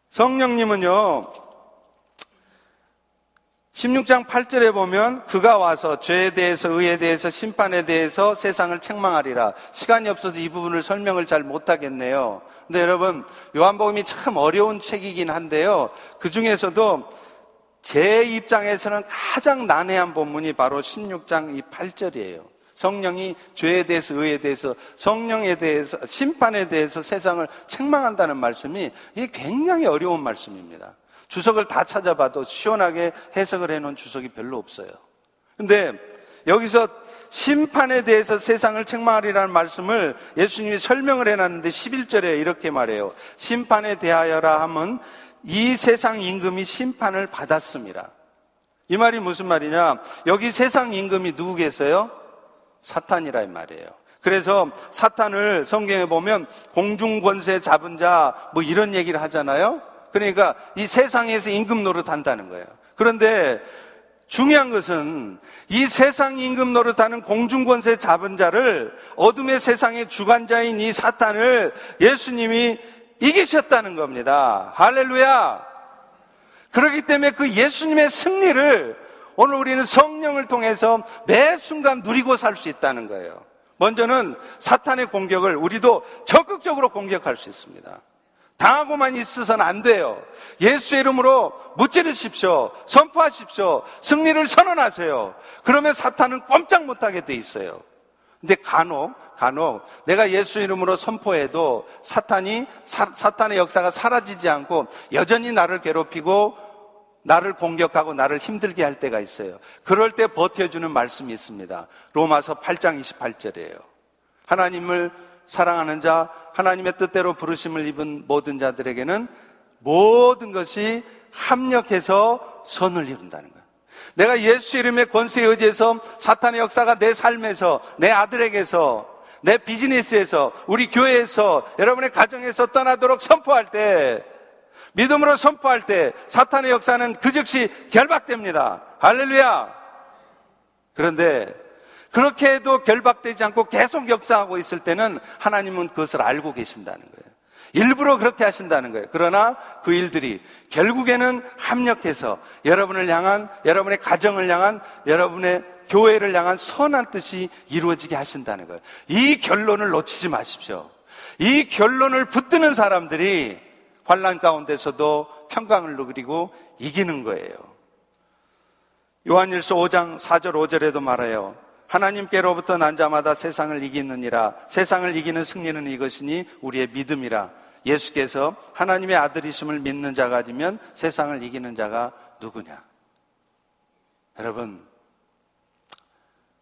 성령님은요, 16장 8절에 보면 그가 와서 죄에 대해서 의에 대해서 심판에 대해서 세상을 책망하리라. 시간이 없어서 이 부분을 설명을 잘 못하겠네요. 근데 여러분 요한복음이 참 어려운 책이긴 한데요. 그 중에서도 제 입장에서는 가장 난해한 본문이 바로 16장 이 8절이에요. 성령이 죄에 대해서 의에 대해서 성령에 대해서 심판에 대해서 세상을 책망한다는 말씀이 이게 굉장히 어려운 말씀입니다. 주석을 다 찾아봐도 시원하게 해석을 해놓은 주석이 별로 없어요. 근데 여기서 심판에 대해서 세상을 책망하리라는 말씀을 예수님이 설명을 해놨는데 11절에 이렇게 말해요. 심판에 대하여라 하면 이 세상 임금이 심판을 받았습니다. 이 말이 무슨 말이냐? 여기 세상 임금이 누구겠어요? 사탄이라 이 말이에요. 그래서 사탄을 성경에 보면 공중 권세 잡은 자 뭐 이런 얘기를 하잖아요. 그러니까 이 세상에서 임금 노릇 한다는 거예요. 그런데 중요한 것은 이 세상 임금 노릇하는 공중권세 잡은 자를 어둠의 세상의 주관자인 이 사탄을 예수님이 이기셨다는 겁니다. 할렐루야. 그렇기 때문에 그 예수님의 승리를 오늘 우리는 성령을 통해서 매 순간 누리고 살 수 있다는 거예요. 먼저는 사탄의 공격을 우리도 적극적으로 공격할 수 있습니다. 당하고만 있어서는 안 돼요. 예수의 이름으로 무찌르십시오. 선포하십시오. 승리를 선언하세요. 그러면 사탄은 꼼짝 못하게 돼 있어요. 근데 간혹, 간혹 내가 예수 이름으로 선포해도 사탄이, 사, 사탄의 역사가 사라지지 않고 여전히 나를 괴롭히고 나를 공격하고 나를 힘들게 할 때가 있어요. 그럴 때 버텨주는 말씀이 있습니다. 로마서 8장 28절이에요. 하나님을 사랑하는 자, 하나님의 뜻대로 부르심을 입은 모든 자들에게는 모든 것이 합력해서 선을 이룬다는 거예요. 내가 예수 이름의 권세에 의지해서 사탄의 역사가 내 삶에서, 내 아들에게서, 내 비즈니스에서, 우리 교회에서, 여러분의 가정에서 떠나도록 선포할 때, 믿음으로 선포할 때 사탄의 역사는 그 즉시 결박됩니다. 할렐루야! 그런데 그렇게 해도 결박되지 않고 계속 역사하고 있을 때는 하나님은 그것을 알고 계신다는 거예요. 일부러 그렇게 하신다는 거예요. 그러나 그 일들이 결국에는 합력해서 여러분을 향한, 여러분의 가정을 향한, 여러분의 교회를 향한 선한 뜻이 이루어지게 하신다는 거예요. 이 결론을 놓치지 마십시오. 이 결론을 붙드는 사람들이 환란 가운데서도 평강을 누리고 이기는 거예요. 요한일서 5장 4절 5절에도 말해요. 하나님께로부터 난 자마다 세상을 이기느니라. 세상을 이기는 승리는 이것이니 우리의 믿음이라. 예수께서 하나님의 아들이심을 믿는 자가 아니면 세상을 이기는 자가 누구냐? 여러분,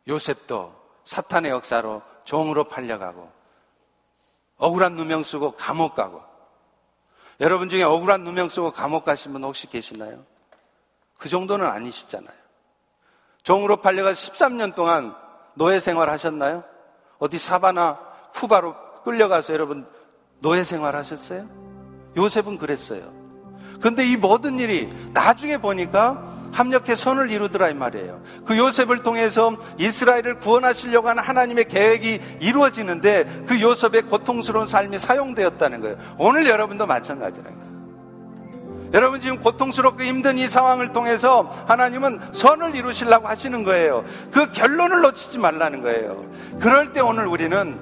요셉도 사탄의 역사로 종으로 팔려가고 억울한 누명 쓰고 감옥 가고 여러분 중에 억울한 누명 쓰고 감옥 가신 분 혹시 계시나요? 그 정도는 아니시잖아요. 종으로 팔려가 13년 동안 노예 생활 하셨나요? 어디 사바나 쿠바로 끌려가서 여러분 노예 생활 하셨어요? 요셉은 그랬어요. 근데 이 모든 일이 나중에 보니까 합력해 선을 이루더라 이 말이에요. 그 요셉을 통해서 이스라엘을 구원하시려고 하는 하나님의 계획이 이루어지는데 그 요셉의 고통스러운 삶이 사용되었다는 거예요. 오늘 여러분도 마찬가지라는 거예요. 여러분 지금 고통스럽고 힘든 이 상황을 통해서 하나님은 선을 이루시려고 하시는 거예요. 그 결론을 놓치지 말라는 거예요. 그럴 때 오늘 우리는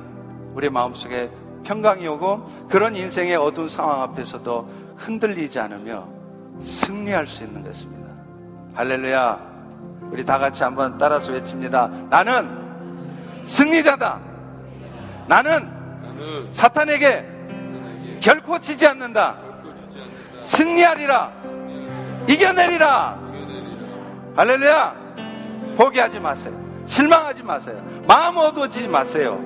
우리 마음속에 평강이 오고 그런 인생의 어두운 상황 앞에서도 흔들리지 않으며 승리할 수 있는 것입니다. 할렐루야. 우리 다 같이 한번 따라서 외칩니다. 나는 승리자다. 나는 사탄에게 결코 지지 않는다. 승리하리라. 이겨내리라. 할렐루야. 포기하지 마세요. 실망하지 마세요. 마음 어두워지지 마세요.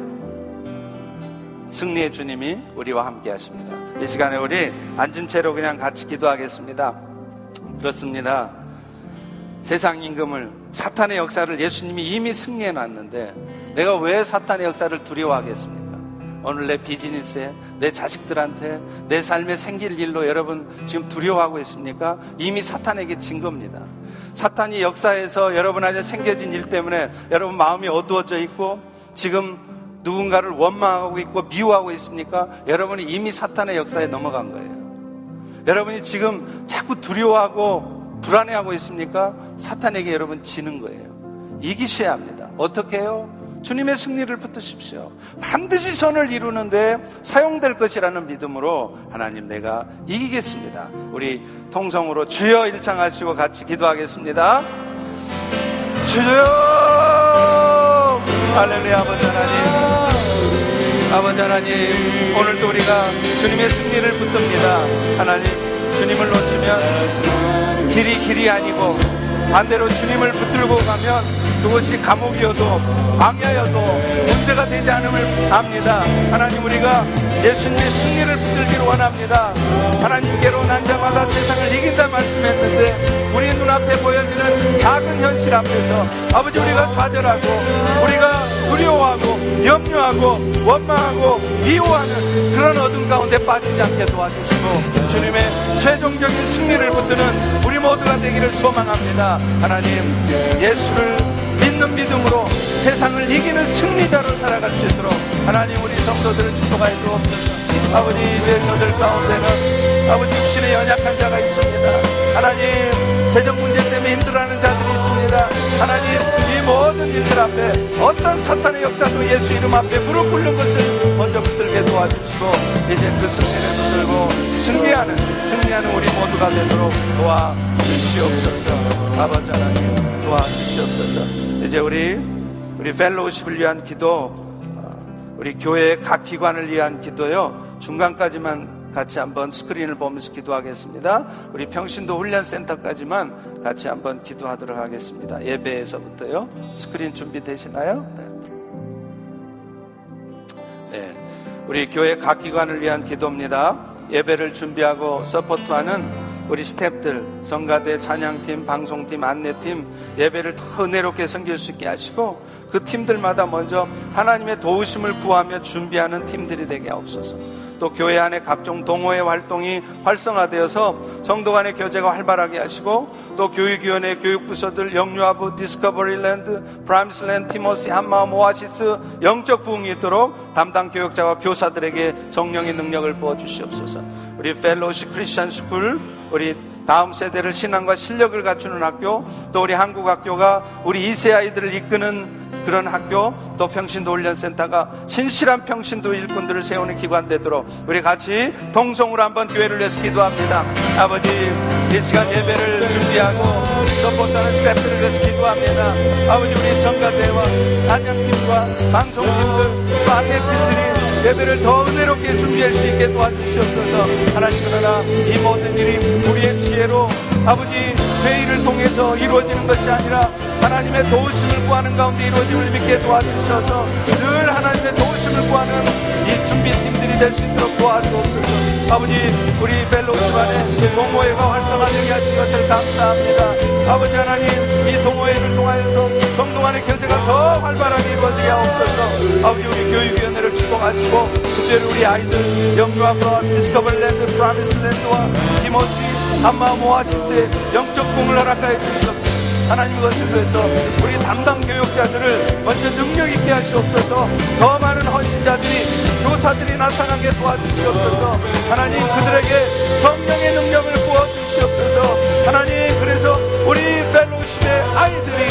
승리의 주님이 우리와 함께 하십니다. 이 시간에 우리 앉은 채로 그냥 같이 기도하겠습니다. 그렇습니다. 세상 임금을 사탄의 역사를 예수님이 이미 승리해 놨는데 내가 왜 사탄의 역사를 두려워하겠습니까? 오늘 내 비즈니스에 내 자식들한테 내 삶에 생길 일로 여러분 지금 두려워하고 있습니까? 이미 사탄에게 진 겁니다. 사탄이 역사에서 여러분 안에 생겨진 일 때문에 여러분 마음이 어두워져 있고 지금 누군가를 원망하고 있고 미워하고 있습니까? 여러분이 이미 사탄의 역사에 넘어간 거예요. 여러분이 지금 자꾸 두려워하고 불안해하고 있습니까? 사탄에게 여러분 지는 거예요. 이기셔야 합니다. 어떻게 해요? 주님의 승리를 붙드십시오. 반드시 선을 이루는데 사용될 것이라는 믿음으로 하나님 내가 이기겠습니다. 우리 통성으로 주여 일창하시고 같이 기도하겠습니다. 주여! 할렐루야 아버지 하나님. 아버지 하나님, 오늘도 우리가 주님의 승리를 붙듭니다. 하나님, 주님을 놓치면 길이 길이 아니고 반대로 주님을 붙들고 가면 그것이 감옥이어도 방야여도 문제가 되지 않음을 압니다. 하나님 우리가 예수님의 승리를 붙들기를 원합니다. 하나님께로 난 자마다 세상을 이긴다 말씀했는데 우리 눈앞에 보여지는 작은 현실 앞에서 아버지 우리가 좌절하고 우리가 두려워하고 염려하고 원망하고 미워하는 그런 어둠 가운데 빠지지 않게 도와주시고 주님의 최종적인 승리를 붙드는 우리 모두가 되기를 소망합니다. 하나님 예수를 있는 믿음으로 세상을 이기는 승리자로 살아갈 수 있도록 하나님 우리 성도들을 축복하여 주옵소서 아버지 이제 저들 가운데는 아버지 육신의 연약한 자가 있습니다. 하나님 재정 문제 때문에 힘들어하는 자들이 있습니다. 하나님 이 모든 일들 앞에 어떤 사탄의 역사도 예수 이름 앞에 무릎 꿇는 것을 먼저 붙들게 도와주시고 이제 그 승리를 붙들고 승리하는 승리하는 우리 모두가 되도록 도와주시옵소서. 아버지 하나님 도와주시옵소서 이제 우리 우리 Fellowship을 위한 기도 어, 우리 교회의 각 기관을 위한 기도요 중간까지만 같이 한번 스크린을 보면서 기도하겠습니다. 우리 평신도 훈련센터까지만 같이 한번 기도하도록 하겠습니다. 예배에서부터요. 스크린 준비되시나요? 네. 네. 우리 교회 각 기관을 위한 기도입니다. 예배를 준비하고 support하는 우리 스탭들, 성가대 찬양팀, 방송팀, 안내팀 예배를 더 은혜롭게 섬길 수 있게 하시고 그 팀들마다 먼저 하나님의 도우심을 구하며 준비하는 팀들이 되게 하옵소서. 또 교회 안에 각종 동호회 활동이 활성화되어서 성도 간의 교제가 활발하게 하시고 또 교육위원회 교육부서들 영유아부 Discovery Land Promise Land Timothy 한마음 오아시스 영적 부흥이 있도록 담당 교역자와 교사들에게 성령의 능력을 부어 주시옵소서 우리 Fellowship Christian School 우리 다음 세대를 신앙과 실력을 갖추는 학교 또 우리 한국 학교가 우리 2세 아이들을 이끄는 그런 학교 또 평신도 훈련센터가 신실한 평신도 일꾼들을 세우는 기관 되도록 우리 같이 동성으로 한번 교회를 위해서 기도합니다. 아버지 이 시간 예배를 준비하고 서포트하는 스태프를 위해서 기도합니다. 아버지 우리 성가대와 찬양팀과 방송팀들 또 안내팀들이 예배를 더 은혜롭게 준비할 수 있게 도와주시옵소서. 하나님 그러나 이 모든 일이 우리의 지혜로 아버지 회의를 통해서 이루어지는 것이 아니라 하나님의 도우심을 구하는 가운데 이루어짐을 믿게 도와주셔서 늘 하나님의 도우심을 구하는 이 준비팀들이 될 수 있도록 도와주옵소서. 아버지 우리 Fellowship 안에 동호회가 활성화되게 하신 것을 감사합니다. 아버지 하나님 이 동호회를 통하여서 성도 간의 교제가 더 활발하게 이루어지게 하옵소서. 아버지 우리 교육위원회를 축복하시고 특별히 우리 아이들 영유아부 Discovery Land Promise Land와 Timothy 한마음 오아시스의 영적 부흥을 허락하여 주시옵소서. 하나님 그것을 위해서 우리 담당 교역자들을 먼저 능력 있게 하시옵소서. 더 많은 헌신자들이 교사들이 나타나게 도와주시옵소서. 하나님 그들에게 성령의 능력을 부어주시옵소서. 하나님 그래서 우리 Fellowship의 아이들이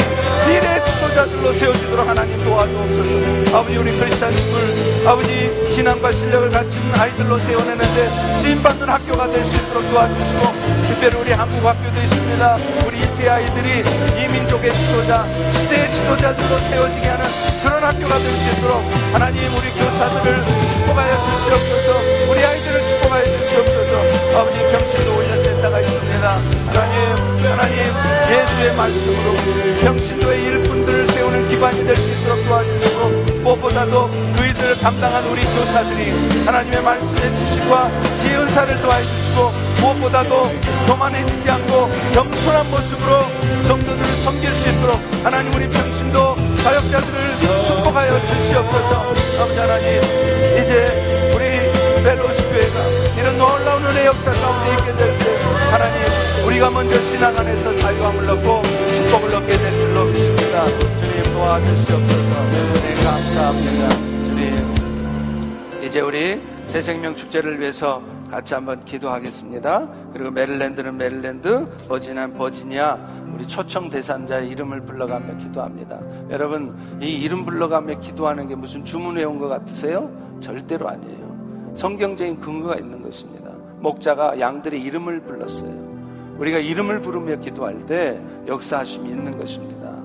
미래 의 지도자들로 세워지도록 하나님 도와주옵소서. 아버지 우리 Christian School 아버지 신앙과 실력을 갖춘 아이들로 세워내는데 쓰임받는 학교가 될 수 있도록 도와주시고 특별히 우리 한국 학교도 있습니다. 우리 이세 아이들이 이 민족의 지도자 시대의 지도자들로 세워지게 하는 그런 학교가 될 수 있도록 하나님 우리 교사들을 축복하여 주시옵소서. 우리 아이들을 축복하여 주시옵소서. 아버지 평신도 훈련센터가 있습니다. 하나님 하나님 예수의 말씀으로 평신도의 일꾼들을 세우는 기반이 될 수 있도록 도와주시고 무엇보다도 그이들을 담당한 우리 교사들이 하나님의 말씀의 지식과 지혜 은사를 도와해 주시고 무엇보다도 교만해지지 않고 겸손한 모습으로 성도들을 섬길 수 있도록 하나님 우리 평신도 사역자들을 축복하여 주시옵소서. 아버지 하나님 이제 우리 벨로시 교회가 이런 놀라운 은혜 역사 가운데 있게 될 때 하나님 우리가 먼저 신앙 안에서 자유함을 얻고 축복을 얻게 될 줄로 믿습니다 주님 도와주시옵소서 네 감사합니다 주님 이제 우리 새 생명 축제를 위해서 같이 한번 기도하겠습니다. 그리고 메릴랜드는 메릴랜드, 버지니아는 버지니아, 우리 초청 대상자의 이름을 불러가며 기도합니다. 여러분, 이 이름 불러가며 기도하는 게 무슨 주문 외운 것 같으세요? 절대로 아니에요. 성경적인 근거가 있는 것입니다. 목자가 양들의 이름을 불렀어요. 우리가 이름을 부르며 기도할 때 역사하심이 있는 것입니다.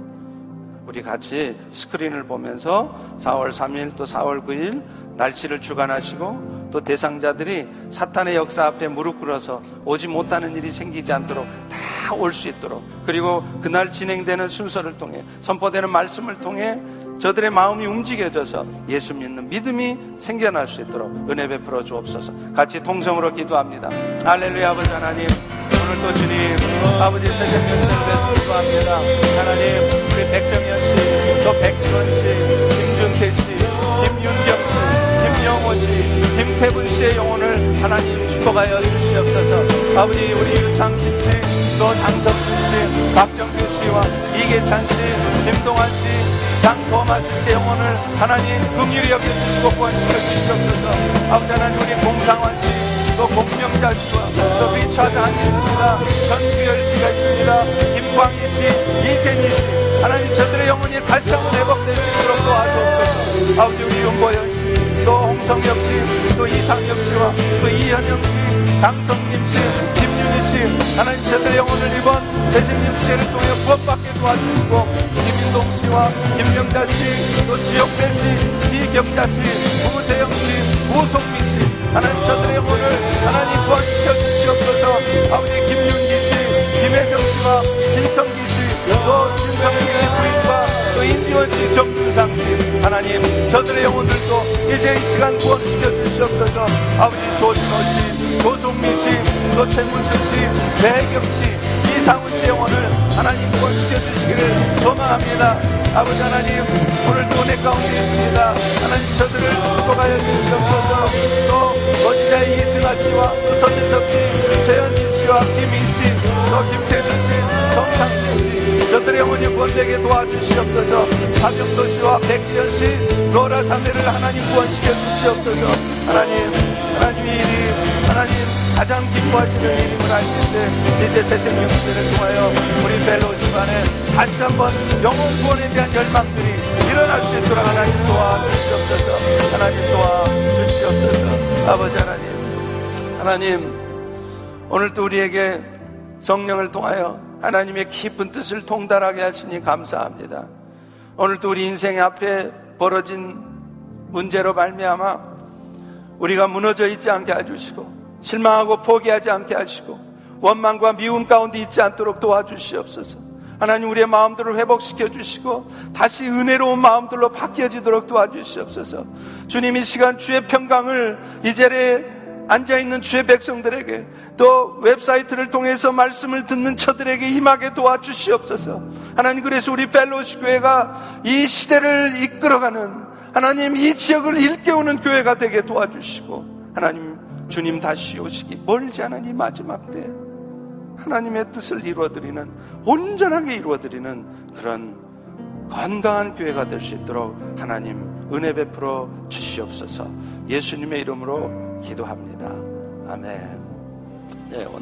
우리 같이 스크린을 보면서 4월 3일 또 4월 9일 날씨를 주관하시고 또 대상자들이 사탄의 역사 앞에 무릎 꿇어서 오지 못하는 일이 생기지 않도록 다 올 수 있도록 그리고 그날 진행되는 순서를 통해 선포되는 말씀을 통해 저들의 마음이 움직여져서 예수 믿는 믿음이 생겨날 수 있도록 은혜 베풀어 주옵소서. 같이 통성으로 기도합니다. 할렐루야 아버지 하나님 오늘도 주님 아버지 새생명을 위해서 기도합니다 하나님 우리 백정현 씨 또 백지원 씨 김준태 씨 김윤경 씨 김영호 씨 김태분 씨의 영혼을 하나님 축복하여 주시옵소서. 아버지 우리 유창진 씨, 또 장석준 씨, 박정규 씨와 이계찬 씨, 김동환 씨, 장토마스 씨의 영혼을 하나님 긍휼히 여겨 주시고 구원시켜 주시옵소서 아버지 하나님 우리 공상환 씨, 또 공명자 씨와 또 한이 있습니다. 전규열 씨가 있습니다. 김광희 씨, 이재니 씨. 하나님 저들의 영혼이 다시 한번 회복될 수 있도록 도와주옵소서. 아버지 우리 윤보현 씨, 또 홍성엽 씨, 또 이상엽 씨와 또 이현영 씨, 강성님 씨, 김윤희 씨. 하나님 저들의 영혼을 이번 재생육체를 통해 구원받게 도와주시고 김인동 씨와 김명자 씨, 또 지역배 씨, 이경자 씨, 우세영 씨, 우송미 씨 하나님 저들의 영혼을 하나님 구원시켜 주시옵소서. 아버지 김윤기 씨, 김혜정 씨와 신성기 씨, 또 신성기 씨 부인과 또 인지원 씨, 정준상 씨. 하나님 저들의 영혼들도 이제 이 시간 구원시켜 주시옵소서. 아버지 조진호 씨, 조종미 씨, 또 최문수 씨, 배경 씨, 씨 영혼을 하나님 구원시켜 주시기를 소망합니다. 아버지 하나님 오늘도 은혜 가운데 있습니다. 하나님 저들을 축복하여 주시옵소서. 또 어지자의 이승아 씨와 또 서진석 씨, 최현진 씨와 김인 씨, 또 김태준 씨, 정상진 씨 저들의 영혼이 구원되게 도와주시옵소서. 박영도 씨와 백지현 씨, 로라 자매를 하나님 구원시켜 주시옵소서. 하나님 하나님의 일이 하나님 가장 기뻐하시는 일임을 알는데 이제 새 생명들을 통하여 우리 벨로 집안에 다시 한번 영혼 구원에 대한 열망들이 일어날 수 있도록 하나님 도와 주시옵소서. 하나님 도와 주시옵소서. 아버지 하나님 하나님 오늘도 우리에게 성령을 통하여 하나님의 깊은 뜻을 통달하게 하시니 감사합니다. 오늘도 우리 인생 앞에 벌어진 문제로 말미암아 우리가 무너져 있지 않게 해주시고 실망하고 포기하지 않게 하시고 원망과 미움 가운데 있지 않도록 도와주시옵소서. 하나님 우리의 마음들을 회복시켜 주시고 다시 은혜로운 마음들로 바뀌어지도록 도와주시옵소서. 주님 이 시간 주의 평강을 이 자리에 앉아 있는 주의 백성들에게 또 웹사이트를 통해서 말씀을 듣는 저들에게 임하게 도와주시옵소서. 하나님 그래서 우리 펠로시 교회가 이 시대를 이끌어가는 하나님 이 지역을 일깨우는 교회가 되게 도와주시고 하나님 주님 다시 오시기 멀지 않은 이 마지막 때 하나님의 뜻을 이루어드리는 온전하게 이루어드리는 그런 건강한 교회가 될 수 있도록 하나님 은혜 베풀어 주시옵소서 예수님의 이름으로 기도합니다. 아멘. 네, 오늘